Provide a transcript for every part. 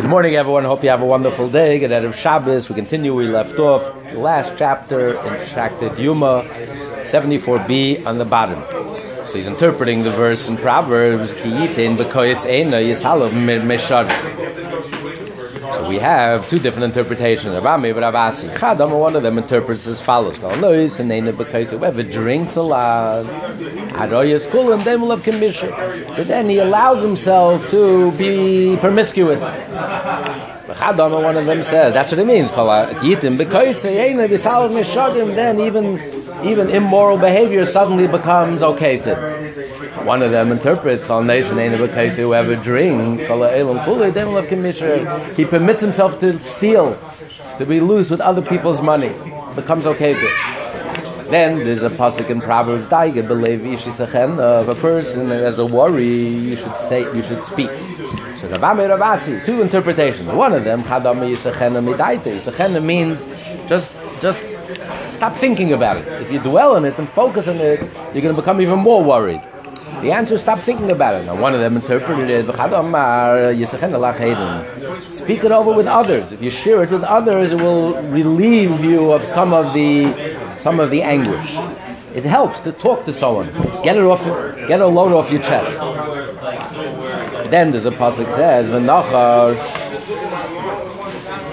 Good morning, everyone. Hope you have a wonderful day. Good of Shabbos. We continue. We left off last chapter in Shaktit Yuma, 74b on the bottom. So he's interpreting the verse in Proverbs, Ki yitin b'koyis. So we have two different interpretations. Rav Ami Rav Asi. Chadam, one of them interprets as follows: whoever drinks a lot, Aroyas Kulim, then will have commission. So then he allows himself to be promiscuous. Chadam, one of them says that's what it means. Then even even immoral behavior suddenly becomes okay to one of them interprets whoever drinks he permits himself to steal, to be loose with other people's money, becomes okay to then there's a pasuk in Proverbs, "Daiga believe of a person that has a worry, you should say, you should speak." So Rav Ami Rav Asi, two interpretations. One of them, Chadam Yisachena Midaita. Yisachena means just, just stop thinking about it. If you dwell on it and focus on it, you're going to become even more worried. The answer is stop thinking about it. Now, one of them interpreted it, speak it over with others. If you share it with others, it will relieve you of some of the, some of the anguish. It helps to talk to someone. Get it off, get a load off your chest. Then there's a pasuk says, "V'nachash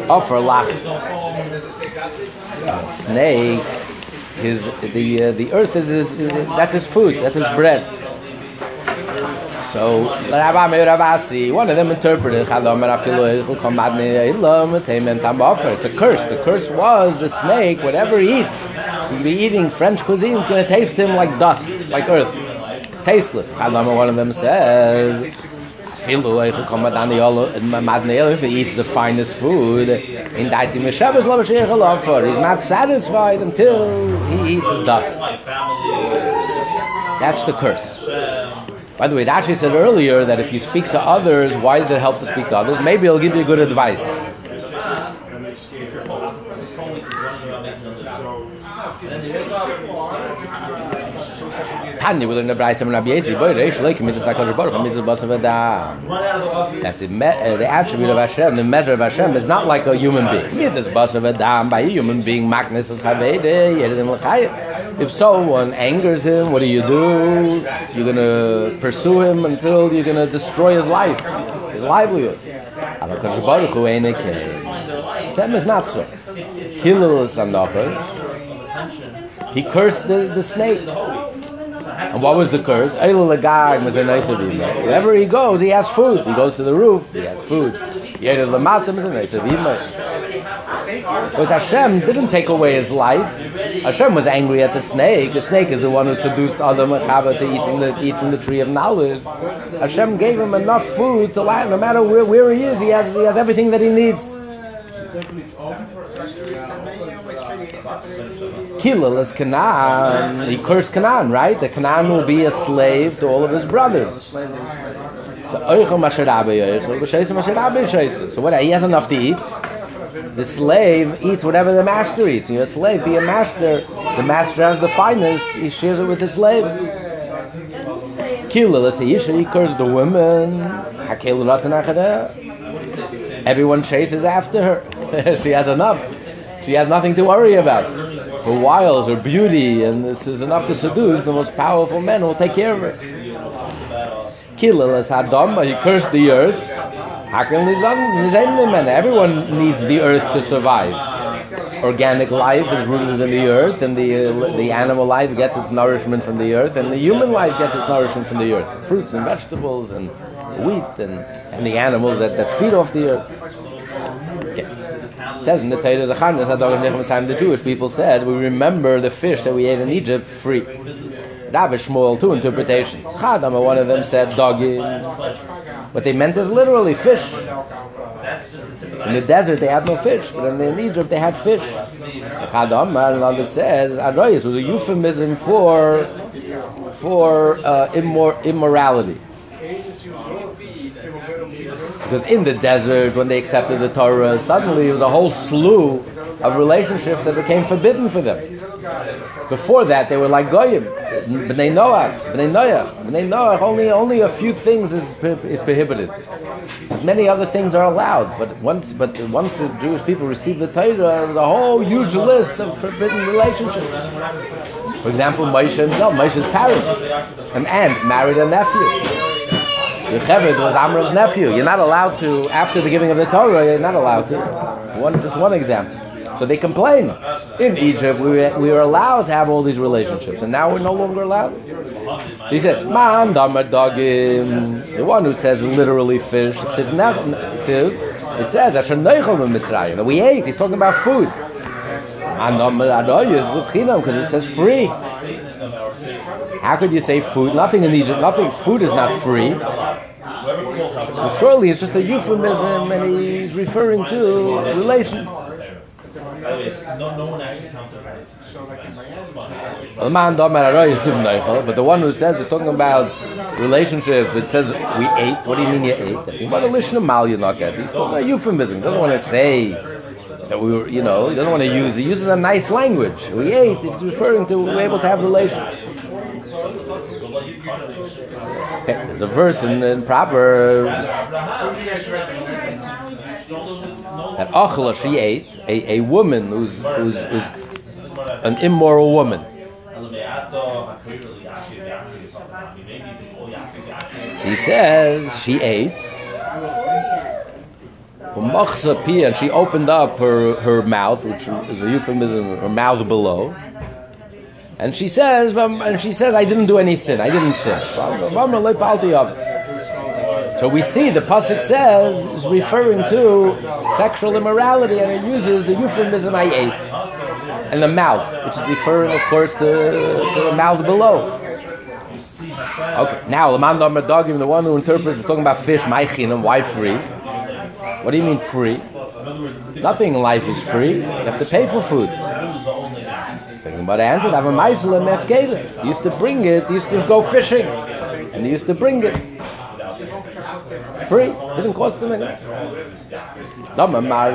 offer lach." Snake, his the uh, the earth is his, that's his food, that's his bread. So, one of them interpreted, it's a curse. The curse was the snake, whatever he eats, he'll be eating French cuisine, it's going to taste him like dust, like earth. Tasteless. One of them says, if he eats the finest food, in he's not satisfied until he eats dust. That's the curse. By the way, actually said earlier that if you speak to others, why does it help to speak to others? Maybe it'll give you good advice. The from Rabbi boy, Reish mitzvah Baruch mitzvah Basa V'Dam. That the, attribute of Hashem, the measure of Hashem, is not like a human being. Mitzvah Basa V'Dam, by a human being, Magnus is L'chayim. If someone angers him, what do you do? You're going to pursue him until you're going to destroy his life, his livelihood. Sem is not so. Hillel is He cursed the, the snake. And what was the curse? Wherever he goes, he has food. He goes to the roof, he has food. But Hashem didn't take away his life. Hashem was angry at the snake. The snake is the one who seduced Adam and Chava to eat from the, eat from the tree of knowledge. Hashem gave him enough food to last. No matter where, where he is, he has, he has everything that he needs. Kilal is Canaan. He cursed Canaan, right? The Canaan will be a slave to all of his brothers. So, what? He has enough to eat. The slave eats whatever the master eats. You're a slave, be a master. The master has the finest, he shares it with the slave. He cursed the woman. Everyone chases after her. she has enough. She has nothing to worry about. Her wiles, her beauty, and this is enough to seduce the most powerful men who will take care of her. He cursed the earth. Any men. Everyone needs the earth to survive. Organic life is rooted in the earth, and the, uh, the animal life gets its nourishment from the earth, and the human life gets its nourishment from the earth. Fruits and vegetables, and wheat, and, and the animals that, that feed off the earth. It says in the Torah, the Jewish people said, we remember the fish that we ate in Egypt free. David Shmuel, two interpretations. Chadam, one of them said doggy. What they meant is literally fish. In the desert they had no fish, but in, Egypt they had fish. Chadam, another says, Aroyas was a euphemism for for uh, immor- immorality. Because in the desert, when they accepted the Torah, suddenly it was a whole slew of relationships that became forbidden for them. Before that, they were like goyim, bnei Noach, bnei Noach, bnei Noach. Only only a few things is, is prohibited. Many other things are allowed. But once but once the Jewish people received the Torah, there was a whole huge list of forbidden relationships. For example, Moshe himself, Moshe's parents, an aunt married a nephew. Yocheved was Amram's nephew. You're not allowed to, after the giving of the Torah, you're not allowed to. One, just one example. So they complain. In Egypt, we were, we were allowed to have all these relationships, and now we're no longer allowed. So he says, Man dogim. The one who says literally fish, It says, it says, that we ate. He's talking about food. Because it says free. How could you say food? Nothing in Egypt, nothing, food is not free. So surely it's just a euphemism and he's referring to relations. But the one who says is talking about relationship that says we ate. What do you mean you ate? What a lishna mal you're not get? He's talking about euphemism. Doesn't want to say that we were, you know, he doesn't want to use. He uses a nice language. We ate. It's referring to we were able to have relations. Okay, there's a verse in, in Proverbs that Achla she ate a, a woman who's, who's, who's an immoral woman. She says she ate. And she opened up her, her mouth, which is a euphemism, her mouth below. And she says, and she says, I didn't do any sin. I didn't sin. So we see the pasuk says is referring to sexual immorality, and it uses the euphemism "I ate," and the mouth, which is referring, of course, to, to the mouth below. Okay, now the man the one who interprets, is talking about fish, maikin and free? What do you mean free? Nothing in life is free. You have to pay for food. But I answered, I have a meisel and He used to bring it, he used to go fishing. And he used to bring it. Free. Didn't cost him anything. The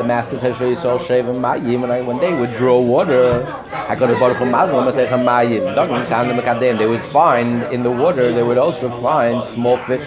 master. And when they would draw water, I got a bottle from Muslim, but they had mayim. They would find in the water. They would also find small fish.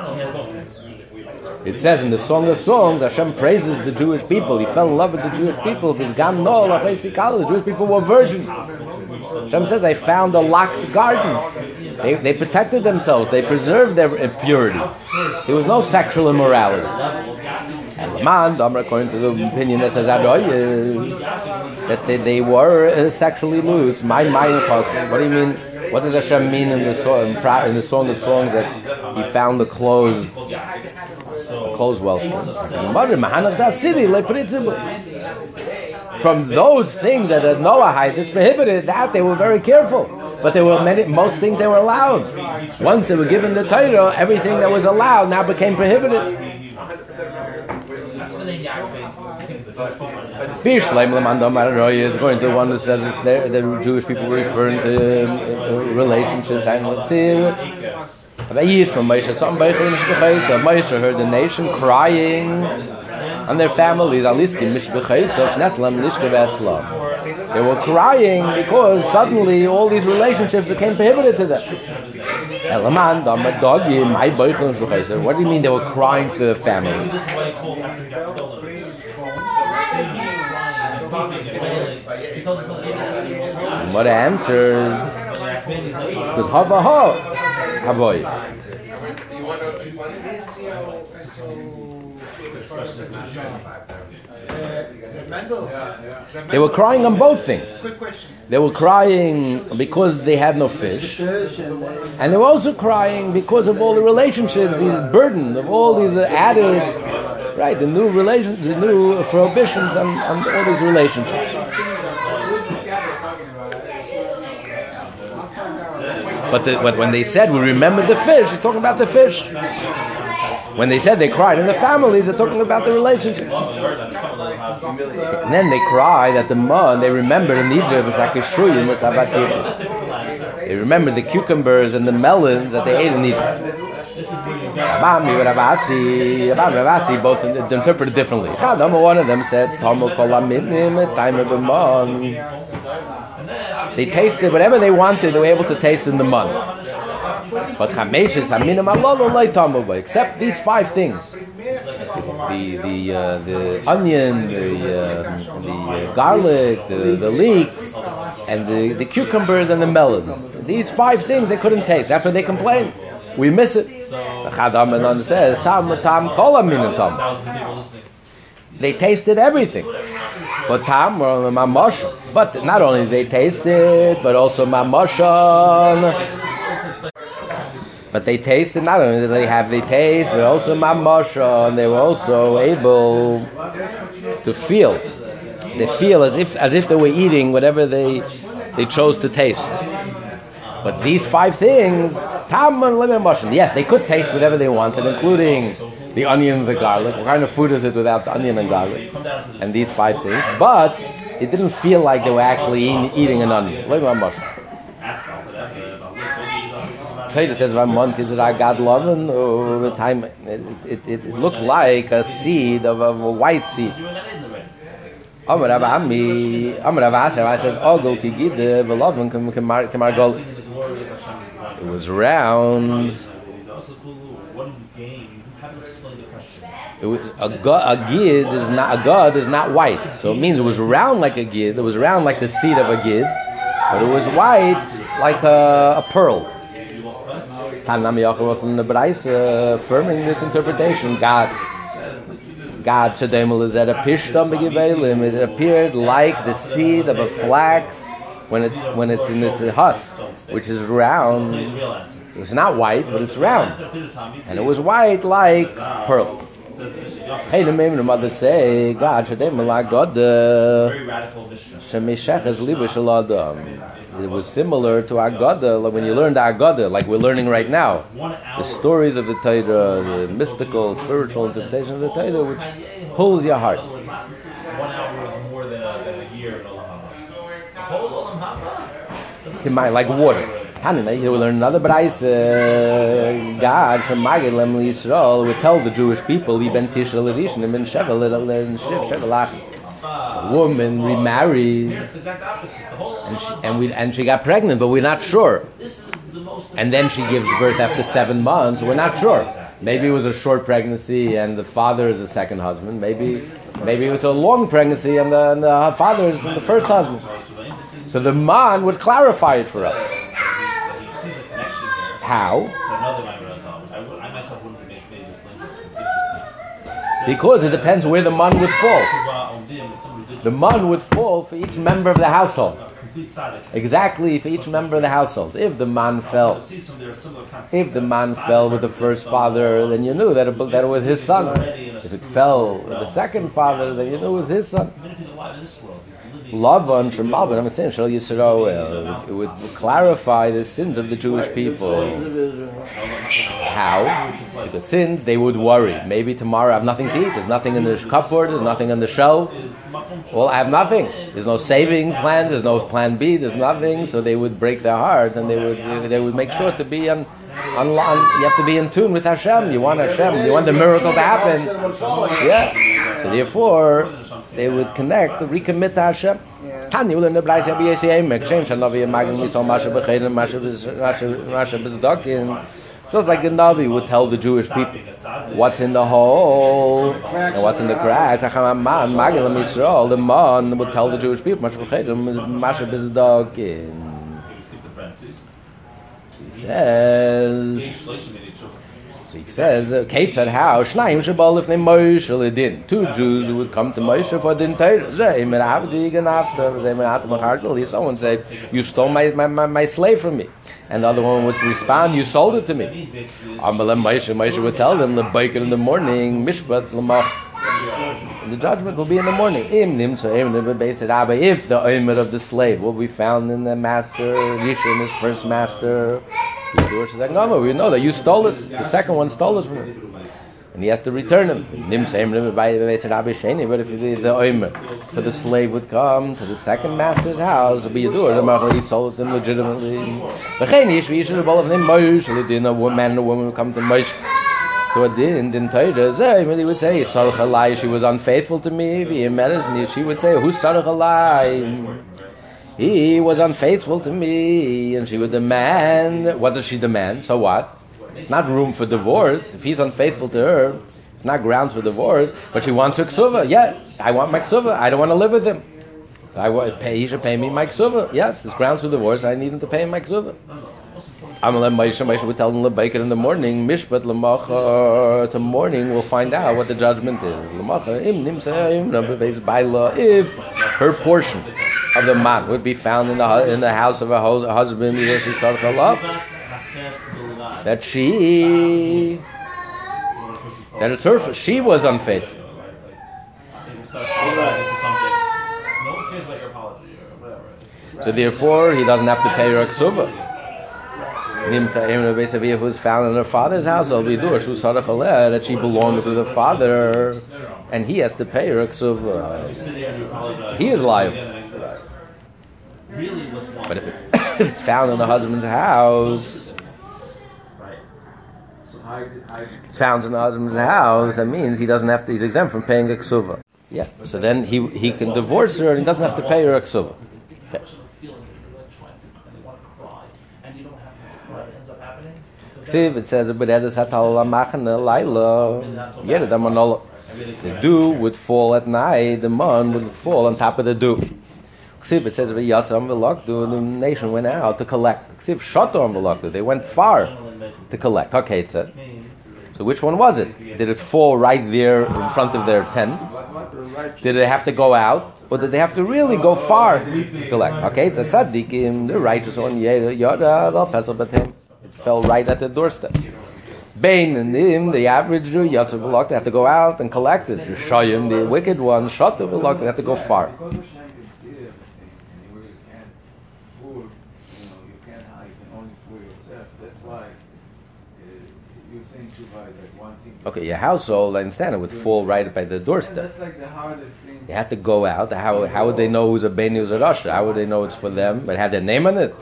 It says in the Song of Songs, Hashem praises the Jewish people. He fell in love with the Jewish people because the Jewish people were virgins. Hashem says, I found a locked garden. They, they protected themselves, they preserved their purity. There was no sexual immorality. And Laman, according to the opinion that says that they, they were uh, sexually loose. My mind, what do you mean? What does Hashem mean in the song, in the song of songs that he found the clothes, the clothes wellspring? From those things that a Noahide is prohibited, that they were very careful. But there were many, most things they were allowed. Once they were given the Torah, everything that was allowed now became prohibited. Bishleim Lamandam Araroy is going to the one that says it's there, the Jewish people were referring to uh, relationships and let's see. Moshe heard the nation crying and their families. They were crying because suddenly all these relationships became prohibited to them. What do you mean they were crying to their families? What answers? Because havoy. They were crying on both things. They were crying because they had no fish, and they were also crying because of all the relationships, these burden of all these added right? The new relation, the new prohibitions on, on all these relationships. But, the, when they said we remember the fish, he's talking about the fish. When they said they cried in the families, they're talking about the relationship. And then they cry that the man, they remember in Egypt, was like a shuyim, was They remember the cucumbers and the melons that they ate in Egypt. Abami and Ravasi, Rav Ami Rav Asi both interpreted differently. One of them said, Tomo kolaminim, time of the They tasted whatever they wanted, they were able to taste in the month. But chamesh is haminim alolo except these five things. The the uh, the onion, the uh, the uh, garlic, the, the leeks, and the, the cucumbers and the melons. These five things they couldn't taste. That's what they complained. We miss it. Chad says tam tam kol tam. They tasted everything. But tam mamosh. But not only they tasted, but also mamoshon. But they tasted not only did they have the taste, but also mamasha, and they were also able to feel. They feel as if as if they were eating whatever they they chose to taste. But these five things, tam and yes, they could taste whatever they wanted, including the onion and the garlic. What kind of food is it without the onion and garlic? And these five things. But it didn't feel like they were actually eating an onion. Torah says one month is it God loving uh, or the time it, it, it, looked like a seed of a, a white seed. Amar Rav Ami, Amar Rav Asher, says, Ogol ki gide, velovin kemar gol. It was round. It was a, a gid is not a god is not white, so it means it was round like a gid. It was round like the seed of a gid, but it was white like a, a pearl. Tanam Yochel was in the Brais uh, affirming this interpretation. God, God Shademel is at a pishtam begivelim. It appeared like the seed of a flax when it's when it's in its husk, which is round. It's not white, but it's round, and it was white like pearl. Hey, the name the mother say, God, Shademel God, uh, Shemeshach is libish it was similar to Agada, uh, like when you learned Agada, uh, like we're learning right now. The stories of the Torah, the mystical, spiritual interpretation of the Torah, which pulls your heart. One hour was more than a, year in Like water. Tanina, you learn another brais. God from Magilem Yisrael would tell the Jewish people, "Iben Tish Elishin, Iben Shevel, Iben Shevel, woman remarried and she, and, we, and she got pregnant, but we're not sure. And then she gives birth after seven months, we're not sure. Maybe it was a short pregnancy and the father is the second husband. Maybe maybe it was a long pregnancy and the, and the father is the first husband. So the man would clarify it for us. How? Because it depends where the man would fall. The man would fall for each member of the household. Exactly for each member of the household. If the man fell, if the man fell with the first father, then you knew that it, that it was his son. If it fell with the second father, then you knew it was his son. Lavan from Shemalvan, I'm saying Shal Yisrael, it would clarify the sins of the Jewish people. How? Because sins, they would worry. Maybe tomorrow I have nothing to eat. There's nothing in the cupboard. There's nothing on the shelf. Well, I have nothing. There's no saving plans. There's no plan B. There's nothing. So they would break their heart and they would they would make sure to be on. On, on, you have to be in tune with Hashem. You want Hashem. You want the miracle to happen. Yeah. So therefore, they would connect, recommit to Hashem. Tanya will in the Bryce Rabbi Yesi Emek, Shem Shanovi and Magin Yisrael Masha B'Chayim, Masha B'Zdokin. Just like the Navi would tell the Jewish people what's in the hole and what's in the cracks. Man, Magin Yisrael, the man would tell the Jewish people, Masha B'Chayim, Masha B'Zdokin. He says, so he says, Kate said, how? Shnaim Shabal if they Moshe Ledin. Two Jews who would come to Moshe for din Torah. Someone said, You stole my, my, my, my slave from me. And the other one would respond, You sold it to me. Moshe, Moshe would tell them, The bacon in the morning, Mishpat Lamach. The judgment will be in the morning. If the omer of the slave will be found in the master, Yishin, his first master, we know that you stole it. The second one stole it from him. and he has to return him. But if the, the oimer, so the slave would come to the second master's house, be a door, the he sold them legitimately. The a man and a woman would come to Moshe. To a din, din Torah, he would say, Sarach she was unfaithful to me, she would say, who's Sarach? He was unfaithful to me, and she would demand, what does she demand? So what? It's not room for divorce. If he's unfaithful to her, it's not grounds for divorce. But she wants her ksuva. Yeah, I want my ksuva. I don't want to live with him. I want pay. He should pay me my ksuva. Yes, it's grounds for divorce. I need him to pay my ksuva. I'm let Moshe. Moshe would tell lebeiker in the morning. Mishpat lemacha. To morning, we'll find out what the judgment is. Lemacha im nimsa by law. If her portion of the man would be found in the in the house of a husband, that she that it's her she was unfaithful. So therefore, he doesn't have to pay her ksuba. Who's found in her father's house, that she belongs to the father, and he has to pay her ksuba. Uh, he is liable. But if it's, if it's found in the husband's house, it's found in the husband's house, that means he doesn't have to, he's exempt from paying a ksuva. Yeah, so then he, he can divorce her and he doesn't have to pay her a ksuva. Okay. it says, but the dew would fall at night, the moon would fall on top of the dew. it says, the nation went out to collect. They went far to collect. Okay, it said. So which one was it? Did it fall right there in front of their tent? Did they have to go out, or did they have to really go far to collect? Okay, it's a tzaddikim, the righteous one, yada, they'll pesel. It fell right at the doorstep. Bain and him, the average Jew, Yatzav they have to go out and collect it. Shayim, the wicked one, Shatav they have to go far. Okay, your household, I understand it would fall right by the doorstep. like the. You have to go out. How, how would they know who's a Beni, who's a Rosh? How would they know it's for them? But had their name on it?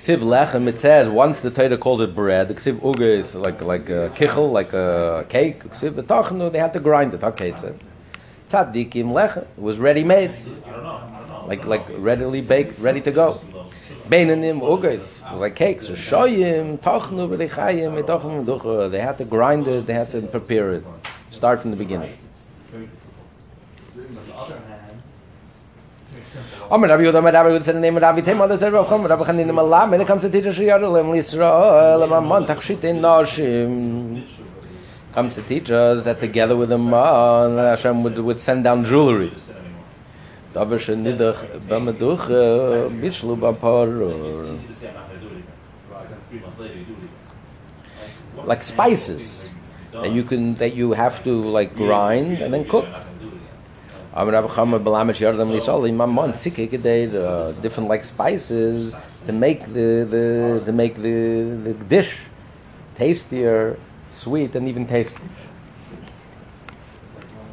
Ksiv lechem, it says once the Torah calls it bread, the Ksiv uga is like like a kichel, like a cake. Ksiv v'tachnu, they had to grind it. Okay, it said tzaddikim lechem it was ready made, like like readily baked, ready to go. Beinanim ugais. It was like cakes. Shoyim, tochnu, b'lichayim, etochim, ducha. They had to grind it, they had to prepare it. Start from the beginning. Omer Rabbi Yehuda, Rabbi Yehuda said the name of Rabbi others said Rabbi Chum, Rabbi Chanin Malam, and it comes to teach us Shiyarulim, Lisrael, Mamon, Tachshit in Noshim. Comes to teach us that together with the man, Hashem would, would send down jewelry. Davar shenidach b'meduch bishlu b'par. Like spices that you can that you have to like grind and then cook. Different like spices to make the, the to make the, the dish tastier, sweet, and even tastier.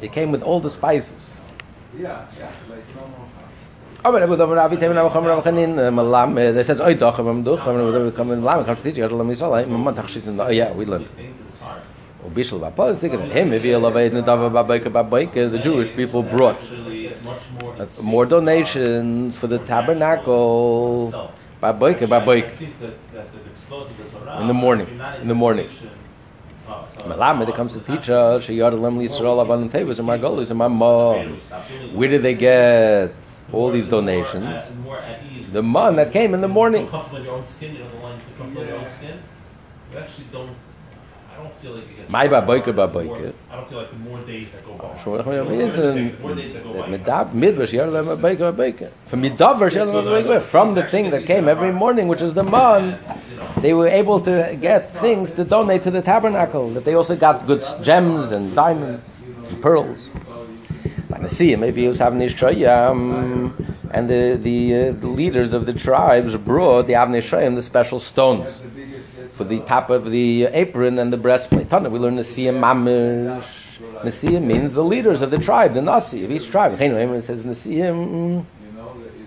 It came with all the spices. Yeah, yeah. Aber aber da Ravi Temen am Khamra Khanin Malam there says oi doch am doch am come in Malam you let me say like man yeah we learn the Jewish people brought more donations for the tabernacle ba ba ba ba in the morning in the morning Malam, it comes to teach us. Where did they get all these donations. The man that came in the morning. You actually don't. I don't feel like it gets. My baboike baboike. I don't feel like the more days that go by. Sure, more days that go by. Midab midvash yarle baboike baboike. From yarle baboike. From the thing that came every morning, which is the man, they were able to get things to donate to the tabernacle. That they also got good gems and diamonds and pearls. The sea, maybe he was having his um, And the the, uh, the leaders of the tribes brought the Avnei the special stones for the top of the apron and the breastplate. Tana, we learn the Siyam Mamish. Nasiya means the leaders of the tribe, the Nasi of each tribe. It says Nasiyim, mm,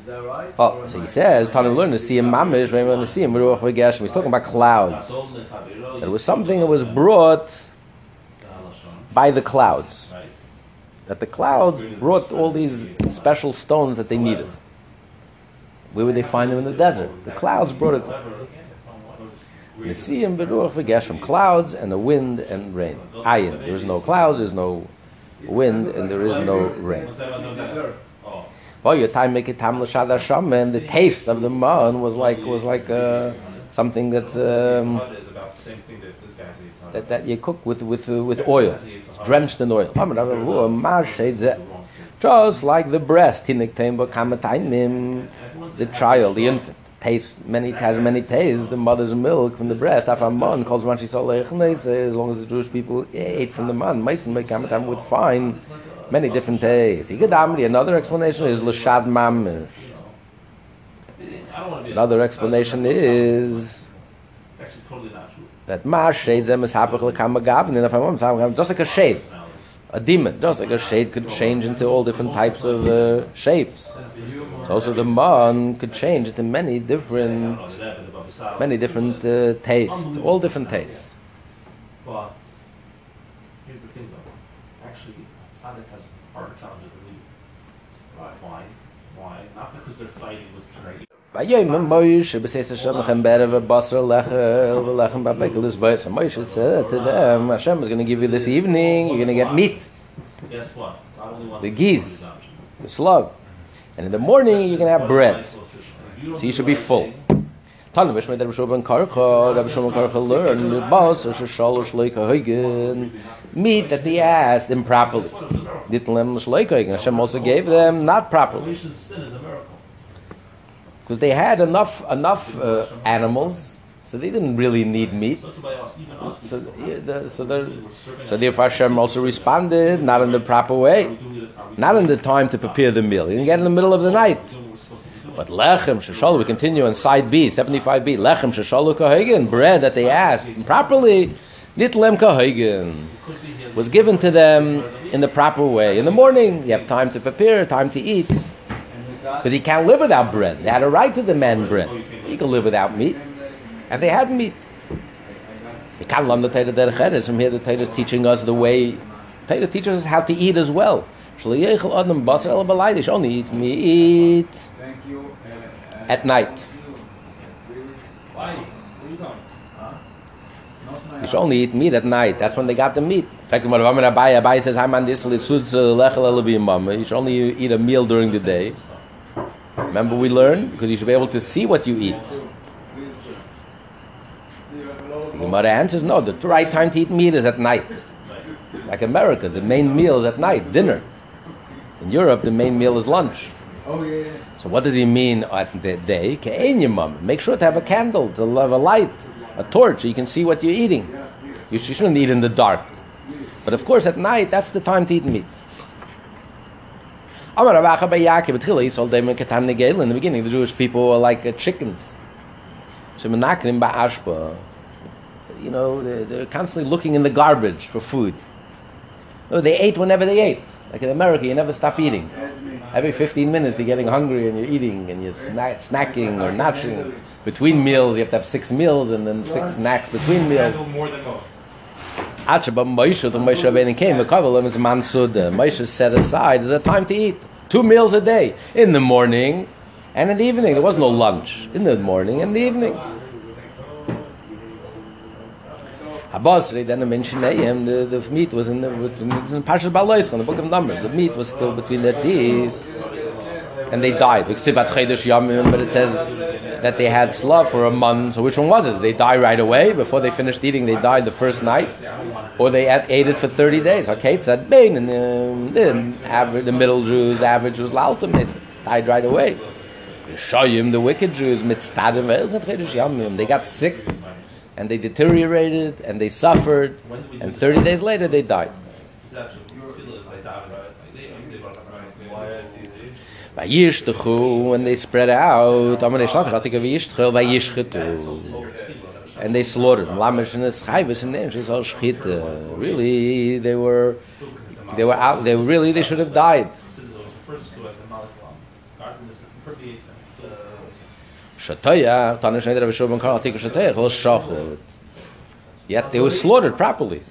mm. oh, so he says, Tana, we learn the Siyam Mamish, Nasiyim, Ruach V'Geshem. He's talking about clouds. It was something that was brought by the clouds. That the clouds brought all these special stones that they needed. Where would they find them in the desert? The clouds brought it. Nesiyim beruach v'geshem, clouds and the wind and rain. Ayin, there is no clouds, there is no wind, and there is no rain. Oh, Oh, your time make it tam l'shad Hashem, and the taste of the man was like was like uh, something that's um, that that, you cook with with uh, with oil, it's drenched in oil. Just like the breast, the child, the infant, tastes many has many tastes. The mother's milk from the breast. Afamon calls Rashi Saleh As long as the Jewish people ate from the man, Mason b'kamataim would find many different tastes. Another explanation is to be Another explanation is that ma shade them is hapich l'kam gavin and if I'm just like a shade. A demon, just like a shade could change into all different types of uh, shapes. So also the man could change into many different, many different uh, tastes, all different tastes. But here's the thing though. Actually, Tzaddik has harder challenges than we do. Why? Why? Not because they're fighting with Vayom Moshe b'seis Hashem lechem berev basar lechel v'lechem b'bekel is bois. And Moshe said to them, Hashem is going to give you this evening, you're going to get meat, Guess what? God only wants The geese. the slug. And in the morning, you're going to have bread. So you should be full. Tanu der Ben Karcha, der Ben Karcha learned, the boss, or Shalosh Leika Huygen, meat that they asked improperly. Didn't let them Leika Huygen. Hashem also gave them not properly. Galatians' sin is a miracle. Because they had enough enough uh, animals, so they didn't really need meat. So the, so, the, so Hashem also responded, not in the proper way, not in the time to prepare the meal. You get in the middle of the night. But lechem sheshalu, we continue on side B, 75B. Lechem sheshalu kahagen, bread that they asked properly, nitlem here. was given to them in the proper way. In the morning, you have time to prepare, time to eat. Because he can't live without bread. They had a right to demand bread. He can live without meat. And they had meat. You can't learn the Torah derech. From here, the Torah is teaching us the way. Torah teaches us how to eat as well. Only eat meat at night. You should only eat meat at night. That's when they got the meat. In fact, when Abaye says. You should only eat a meal during the day. Remember, we learned because you should be able to see what you eat. So Gemara answers, "No, the right time to eat meat is at night." Like America, the main meal is at night, dinner. In Europe, the main meal is lunch. Oh yeah. So what does he mean at the day? Make sure to have a candle, to have a light, a torch, so you can see what you're eating. You shouldn't eat in the dark. But of course, at night, that's the time to eat meat. Amar Rav Acha bar Yaakov, B'tchila Yisrael Deimon Katan Negel. In the beginning, the Jewish people were like uh, chickens. So menakrim ba'ashba. You know, they're, they're constantly looking in the garbage for food. No, they ate whenever they ate. Like in America, you never stop eating. Every 15 minutes, you're getting hungry and you're eating and you're sna- snacking or natching. Between meals, you have to have six meals and then six snacks between meals. More than most. Achaba Moshe, the Moshe Rabbeinu came, the Kavalim is Mansuda. Moshe set aside, a time to eat. Two meals a day. In the morning and in the evening. There was no lunch. In the morning and the evening. Habasri, then I mentioned him, the, the meat was in the, in Parshas Balois, the book of Numbers. The meat was still between their teeth. And they died. But it says that they had slav for a month. So which one was it? They die right away before they finished eating. They died the first night, or they ate it for thirty days. Okay, it's at Bain and the average, the middle Jews, the average was Laltam. They died right away. Shoyim, the wicked Jews, they got sick and they deteriorated and they suffered, and thirty days later they died. It's actually, you feel it like that, right? Like they- they brought up, right? Why are they- they- When they spread out, think of. And they slaughtered. Lamish and his chayvus and them, she's all shchita. Really, they were, they were out, they really, they should have died. And Shulman Karl. Yet they were slaughtered properly.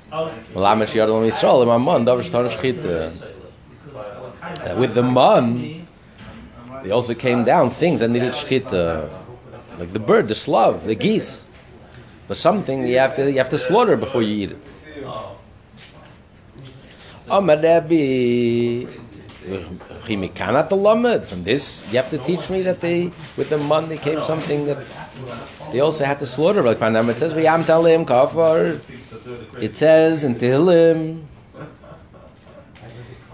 Yisrael. Uh, With the man, they also came down things that needed shchita, like the bird, the slav, the geese. But something you have to you have to slaughter before you eat it. From this, you have to teach me that they with the money came something that they also had to slaughter. Like it says. It says in Tehillim.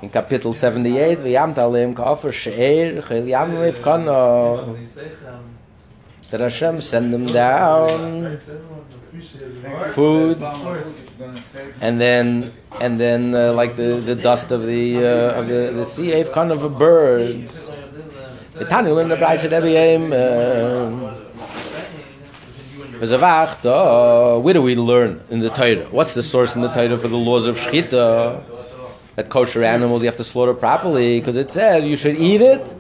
In Kapitel 78, v'yam talim kafar she'er chel yam kana. That Hashem send them down food, and then and then uh, like the, the dust of the uh, of the, the sea, ave kind of a bird. The Tanya learned the Brayz at every aim. Where do we learn in the Torah? What's the source in the Torah for the laws of shchita? That kosher animals you have to slaughter properly because it says you should eat it.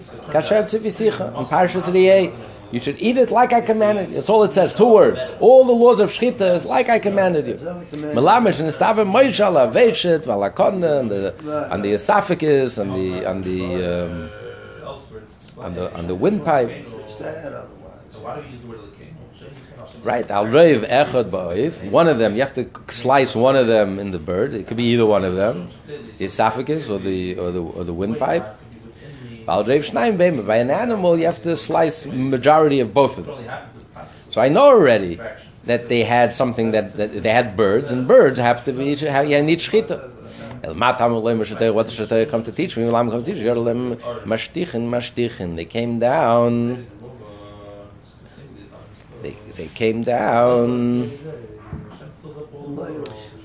You should eat it like I commanded you. That's all it says. Two words. All the laws of shchita is like I commanded you. Melamish and the stava moishala veshet and the esophagus and the on the um, on the on the windpipe. Why do we use the word lakim? Right, al reiv echad ba'oif. One of them, you have to slice one of them in the bird. It could be either one of them, the esophagus or the or the or the windpipe. Al reiv shnaim beim. By an animal, you have to slice majority of both of them. So I know already that they had something that, that they had birds, and birds have to be you need shchita. El matam ulem shetay what shetay come to teach me. Come to teach. They came down. They, they came down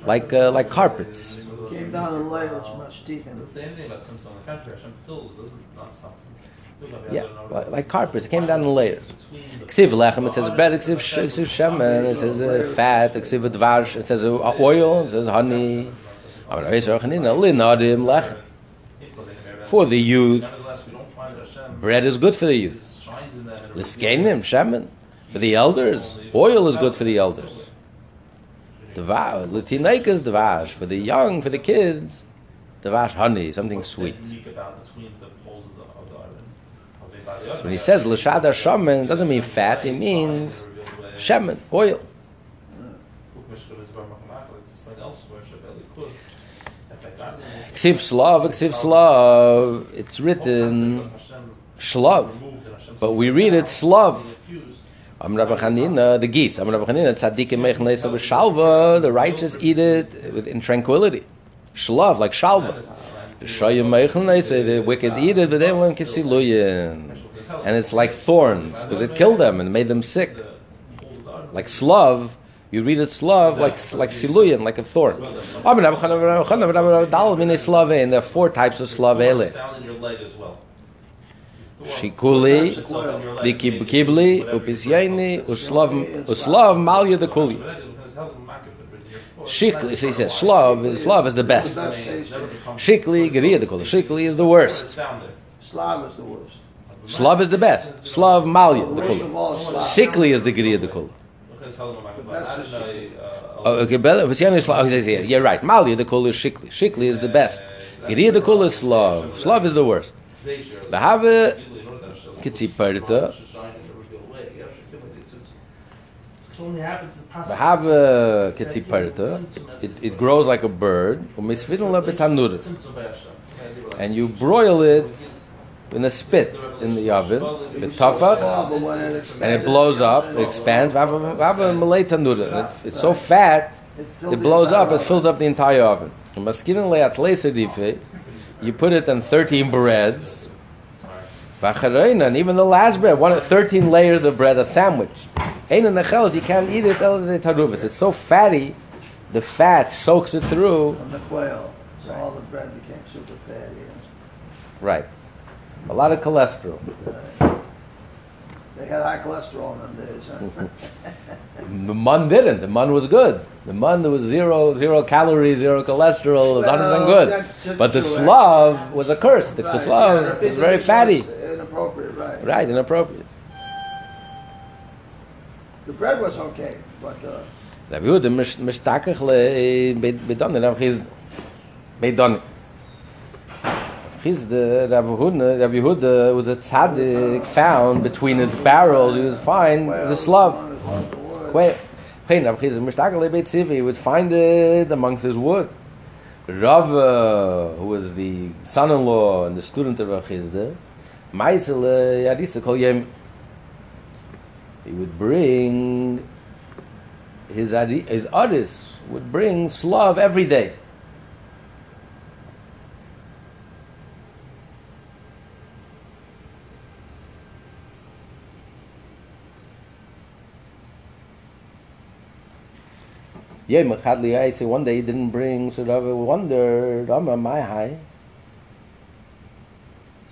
like uh, like carpets. Came down in layers, mashtikin. The same thing about Simpson on the contrary. Hashem fills, doesn't not something. Yeah, like, like carpets. It came down in layers. Ksiv lechem. It says bread. Ksiv ksiv shemen. It says uh, fat. Ksiv dvash. It says uh, oil. It says honey. Aber da ist auch linadim lechem. For the youth, bread is good for the youth. Liskenim shemen. For the elders, oil is good for the elders. Dvash, litinaikas dvash. For the young, for the kids, dvash honey, something sweet. So when he says l'shada shaman, it doesn't mean fat. It means shemen, oil. Ksiv slav, ksiv slav. It's written shlav, but we read it slav. Am Rabbi Chanina, the geese. Am Rabbi Chanina, tzaddikim meichen leisa b'shalva. The righteous eat it with, in tranquility. Shlav, like shalva. The shoyim meichen leisa, the wicked eat it, but they won't kisiluyin. And it's like thorns, because it killed them and made them sick. Like slav, you read it slav, like like siluyin, like a thorn. And there are four types of slavele. Shikuli, the kibli, upisyayni, uslav, uslav malya the kuli. Shikli, so he says, slav is slav is the best. Shikli, geriya the kuli. Shikli is the worst. Slav is the worst. Slav is the best. Slav malya the kuli. Slav. Shikli is the geriya the kuli. Oh, okay, but upisyayni is slav. Oh, he says, yeah, you're right. Malya the kuli is shikli. Shikli is the best. Geriya the kuli is slav. Slav is the worst. The have kitziparta. We have a kitziparta. It, it grows like a bird. And you broil it in a spit in the oven, with it and it blows up, it expands. We have a, malay tanura. It- It's so fat, it blows up, it fills up the entire oven. You put it on 13 breads. And even the last bread, one of 13 layers of bread, a sandwich. Ein in the chelas, you can't eat it. taruvas. It's so fatty, the fat soaks it through. From the quail, so all the bread became super fatty. Right. A lot of cholesterol. They had high cholesterol in them days, huh? The mun didn't. The mun was good. The mun there was zero zero calories, zero cholesterol. It was 100 percent Well, good. that's- that's But the eh? slav was a curse. The Right, yeah, slav the was very fatty. was Inappropriate, right. Right, inappropriate. The bread was okay, but, uh, Rabbi Yehuda mish- mishtakach le bedon. Rabbi Chiz bedon. Chiz the Rabbi Yehuda, Rabbi Yehuda was a tzaddik found between his barrels. He was fine. well, the slav. one is like the wood. Quay- Quay, Rabbi Chiz mishtakach le. He would find it amongst his wood. Rava, who was the son-in-law and the student of Rabbi Chizda, Yadisa Kol Yem. He would bring his his artists would bring slav every day. Yeah, I say one day he didn't bring, so Rava wondered, Amma, my high.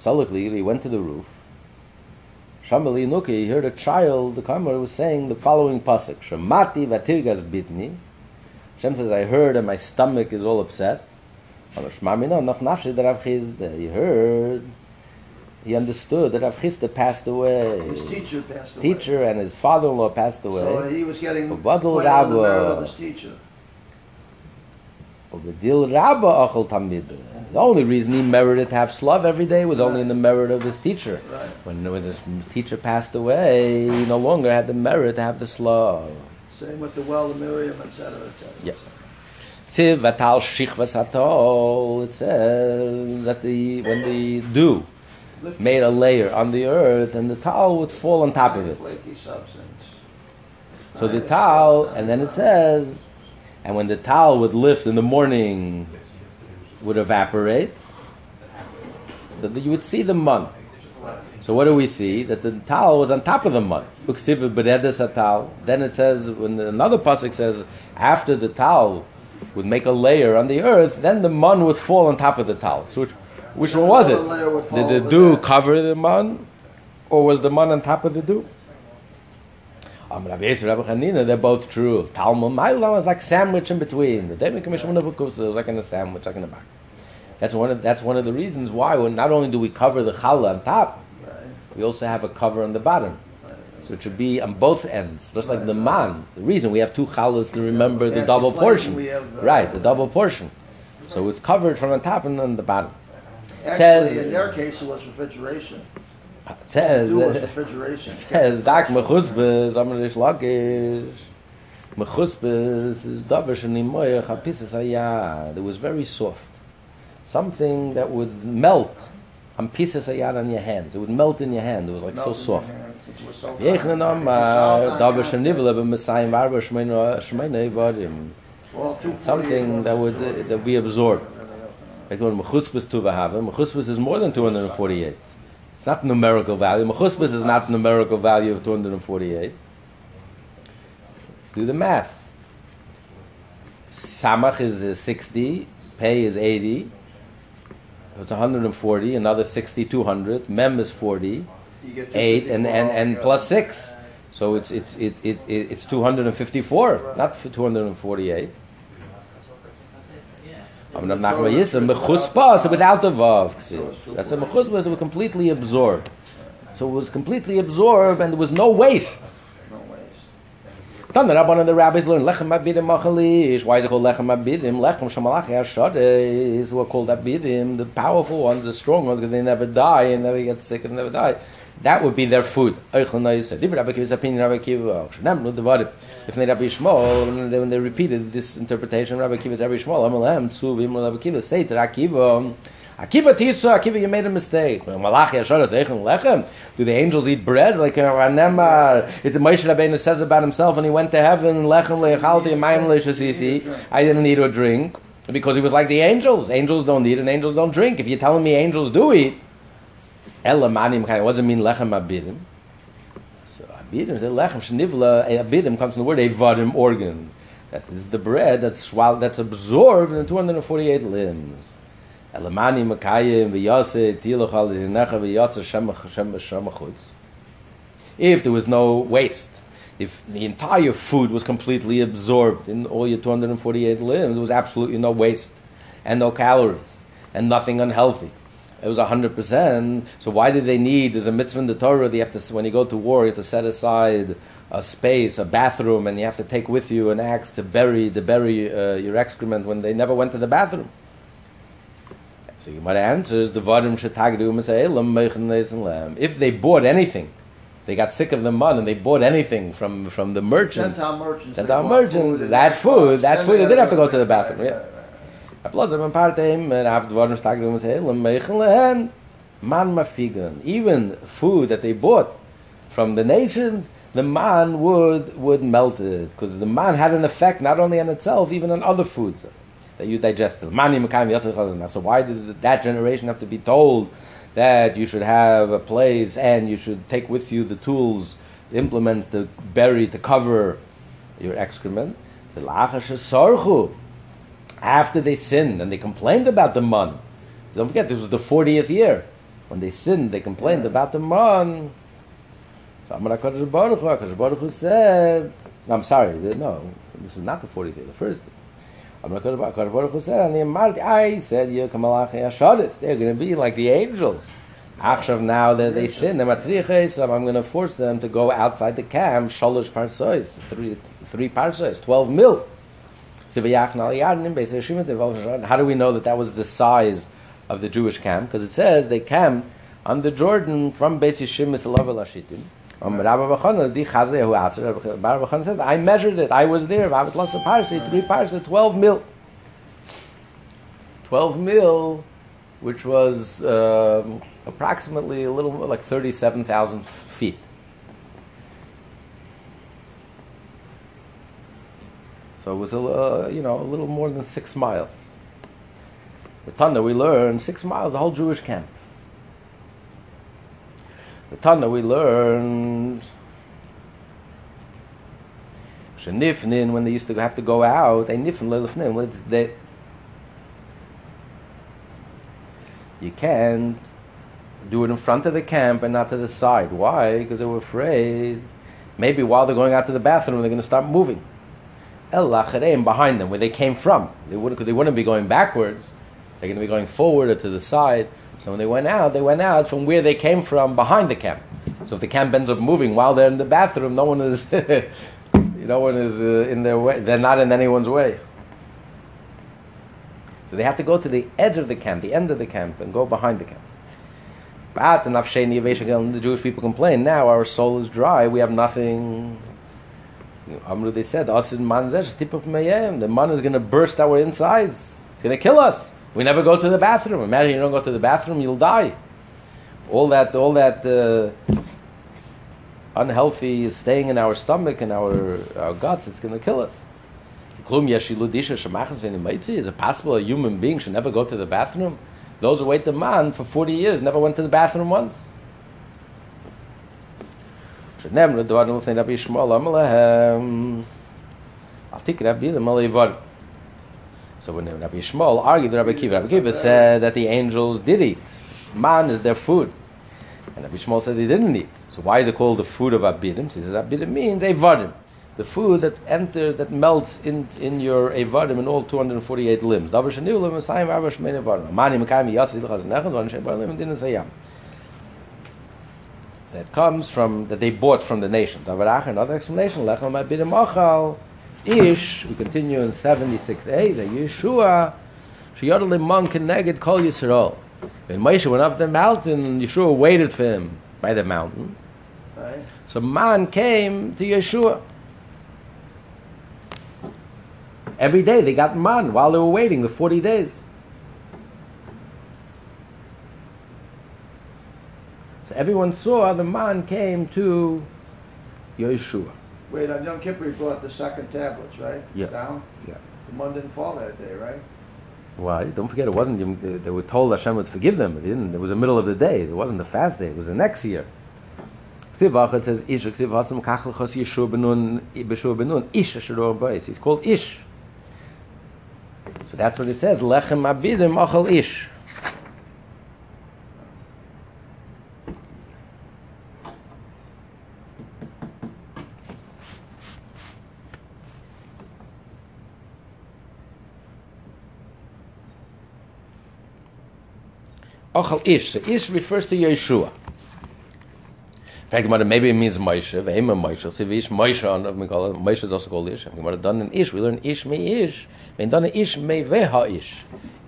Sullikly, he went to the roof. Shambali Nuki, he heard a child, the Kamar was saying the following pasuk, Shemati vatirgas bitni. Hashem says, I heard and my stomach is all upset. Shmamina, noch nafshi that Rav Chisda. He heard, he understood that Rav Chisda passed away. His teacher passed away. Teacher and his father-in-law passed away. So he was getting the Rabba. of his teacher. Rabba achol. The only reason he merited to have slav every day was only in the merit of his teacher. Right. When, when his teacher passed away, he no longer had the merit to have the slav. Same with the well of Miriam, et cetera, et cetera. Yeah. Shichvas atol. It says that the when the dew made a layer on the earth, and the towel would fall on top of it. So the towel, and then it says, and when the towel would lift in the morning, would evaporate. So that you would see the mud. So what do we see? That the towel was on top of the mud. Uksiv beredes towel. Then it says, when another pasuk says, after the towel would make a layer on the earth, then the mud would fall on top of the towel. So which, which one was it? Another layer would Did the dew cover the mud, or was the mud on top of the dew? Um, Rabbi Yisrael, Rabbi Chanina, they're both true. Talmud my Mailam is like sandwich in between. The David Commission of was like in the sandwich, like in the back. That's one of that's one of the reasons why. When not only do we cover the challah on top, we also have a cover on the bottom. So it should be on both ends, just like the man. The reason we have two challahs to remember the double portion, the- right? The double portion. So it's covered from the top and on the bottom. Actually, Says- in their case, it was refrigeration. Tez, eh, Tez, dak me khusbes, am lagish. Me khusbes is and in moye khapis aya. It was very soft. Something that would melt on pieces of yad on your hands. It would melt in your hand. It was like so soft. Yechne nam äh, davish nivel be mesaim varbe shmein shmein vadim. Something that would uh, that we absorb. Like me khusbes tu we have, me khusbes is more than 248. It's not numerical value. Mechusbas is not numerical value of 248. Do the math. Samach is uh, 60, Pei is 80, it's 140, another 60, 200, Mem is 40, 8, and, and, and plus 6. So it's, it's, it, it, it, it's 254, not 248. I'm not not going to mechuspa, so without the vav. That's a mechuspa, so it was completely absorbed. So it was completely absorbed, and there was no waste. No the Rabban and the rabbis learned lechem abidim machalish. Why is it called lechem abidim? Lechem shamalachi ashadeh who are called abidim, the powerful ones, the strong ones, because they never die and never get sick and never die. That would be their food. Eichel Noisa. Rabbi Akiva's opinion, Rabbi Akiva. Shenem lo devarim. If they Rabbi Shmuel, when they, when they repeated this interpretation, Rabbi Akiva to Rabbi Shmuel, Amalem, Tzu, Rabbi Akiva, say to Akiva, Akiva Tisa, Akiva, you made a mistake. Malachi Asharas, Eichel Lechem. Do the angels eat bread? Like uh, Anemar, it's a Moshe Rabbeinu says about himself, when he went to heaven, Lechem le'echalti, Mayim le'shasisi, I didn't eat or drink. Because he was like the angels. Angels don't eat and angels don't drink. If you're telling me angels do eat. What does it mean lechem abidim? So abidim is a lechem shenivla. A eh, abidim comes from the word evadim organ. That is the bread that's swallowed, that's absorbed in 248 limbs. Elamani Makayim v'yase tilach al v'yatsa shemachutz. If there was no waste, if the entire food was completely absorbed in all your 248 limbs, there was absolutely no waste and no calories and nothing unhealthy. It was 100%. So why did they need, there's a mitzvah in the Torah, they have to, when you go to war, you have to set aside a space, a bathroom, and you have to take with you an axe to bury, to bury uh, your excrement when they never went to the bathroom. So you might answer is the vadim shetagdu mitzaylam meichen neisen lam. If they bought anything, they got sick of the mud and they bought anything from, from the merchants. Gentile merchants. Gentile they bought merchants, food, that food, that food, they did have to go to the bathroom, yeah. Right. Plus, I'm part him, and after the started say, man mafigan. Even food that they bought from the nations, the man would would melt it because the man had an effect not only on itself, even on other foods that you digested. So why did that generation have to be told that you should have a place and you should take with you the tools, the implements to bury, to cover your excrement? After they sinned and they complained about the man. Don't forget, this was the 40th year. When they sinned, they complained about the man. So Amar HaKadosh Baruch Hu, HaKadosh Baruch Hu said, no, I'm sorry, no, this was not the 40th year, the first year. Amar HaKadosh Baruch Hu said, Amarti, I said, Yekamalachi Ashadis, they're going to be like the angels. Achshav now that they sin, they're matriches, so I'm going to force them to go outside the camp, shalosh parsois, three, three parsois, 12 mil. How do we know that that was the size of the Jewish camp? Because it says they camped on the Jordan from Beis Yishim to Lavel Hashitim. Rabbi says, I measured it, I was there, three parsa, 12 mil. 12 mil, which was um, approximately a little more like 37,000 feet. So it was a, uh, you know, a little more than six miles. The Tana we learned six miles, the whole Jewish camp. The Tana we learned Shenifnin, when they used to have to go out, they nifn lelifnim, they you can't do it in front of the camp and not to the side. Why? Because they were afraid. Maybe while they're going out to the bathroom, they're going to start moving. El Lachareim behind them, where they came from. They wouldn't, they wouldn't be going backwards. They're going to be going forward or to the side. So when they went out, they went out from where they came from behind the camp. So if the camp ends up moving while they're in the bathroom, no one is, no one is uh, in their way. They're not in anyone's way. So they have to go to the edge of the camp, the end of the camp, and go behind the camp. But the Jewish people complain. Now our soul is dry. We have nothing Amru, they said, the man is going to burst our insides. It's going to kill us. We never go to the bathroom. Imagine you don't go to the bathroom, you'll die. All that, all that uh, unhealthy staying in our stomach and our, our guts. It's going to kill us. Is it possible a human being should never go to the bathroom? Those who wait the man for 40 years never went to the bathroom once. שנאמר דברים לפני רבי ישמעאל אמר להם אל תקרא בידם על איבר So when Rabbi Yishmael argued with Rabbi Kiva, Rabbi Kiva said that the angels did eat. Man is their food. And Rabbi Yishmael said they didn't eat. So why is it called the food of Abidim? So he says Abidim means Avadim. The food that enters, that melts in, in your Avadim in all 248 limbs. Davar sheniu lim Messiah v'arba shmein Avadim. Mani mekayim yasi l'chaz nechad v'an shem ba'alim din sayam that comes from that they bought from the nations. Another explanation, Lechem Abidim Ochal, Ish, we continue in 76a, the Yeshua, Sheyodel Mon Keneged Kol Yisrael. When Moshe went up the mountain, Yeshua waited for him by the mountain. Right. So man came to Yeshua. Every day they got man while they were waiting the 40 days. Everyone saw the man came to Yeshua. Wait, on Yom Kippur he brought the second tablets, right? Yeah. Down? Yeah. The man didn't fall that day, right? Why? Don't forget, it wasn't. They were told Hashem would forgive them. It didn't. It was the middle of the day. It wasn't the fast day. It was the next year. It says Ish. Ksiv Hasem Kachel Chos Yeshua Benun Beshua Benun Ish Asher Bais. He's called Ish. So that's what it says. Lechem Abidim Achal Ish. Ish. So Ish refers to Yeshua. In fact maybe it means Moshe. Vehema Moshe. So Ish Moshe on we call it. Moshe is also called Ish. Gemara done in Ish. We learn Ish me Ish. When done in Ish me Veha Ish.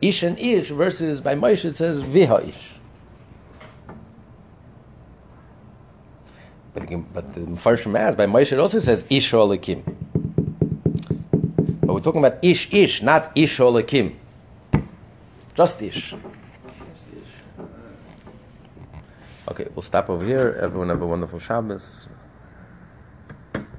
Ish and Ish versus by Moshe it says Veha Ish. But but the Mepharshim as by Moshe also says Ish Olakim. But we're talking about Ish Ish, not Ish Olakim. Just Ish. Okay, we'll stop over here. Everyone have a wonderful Shabbos.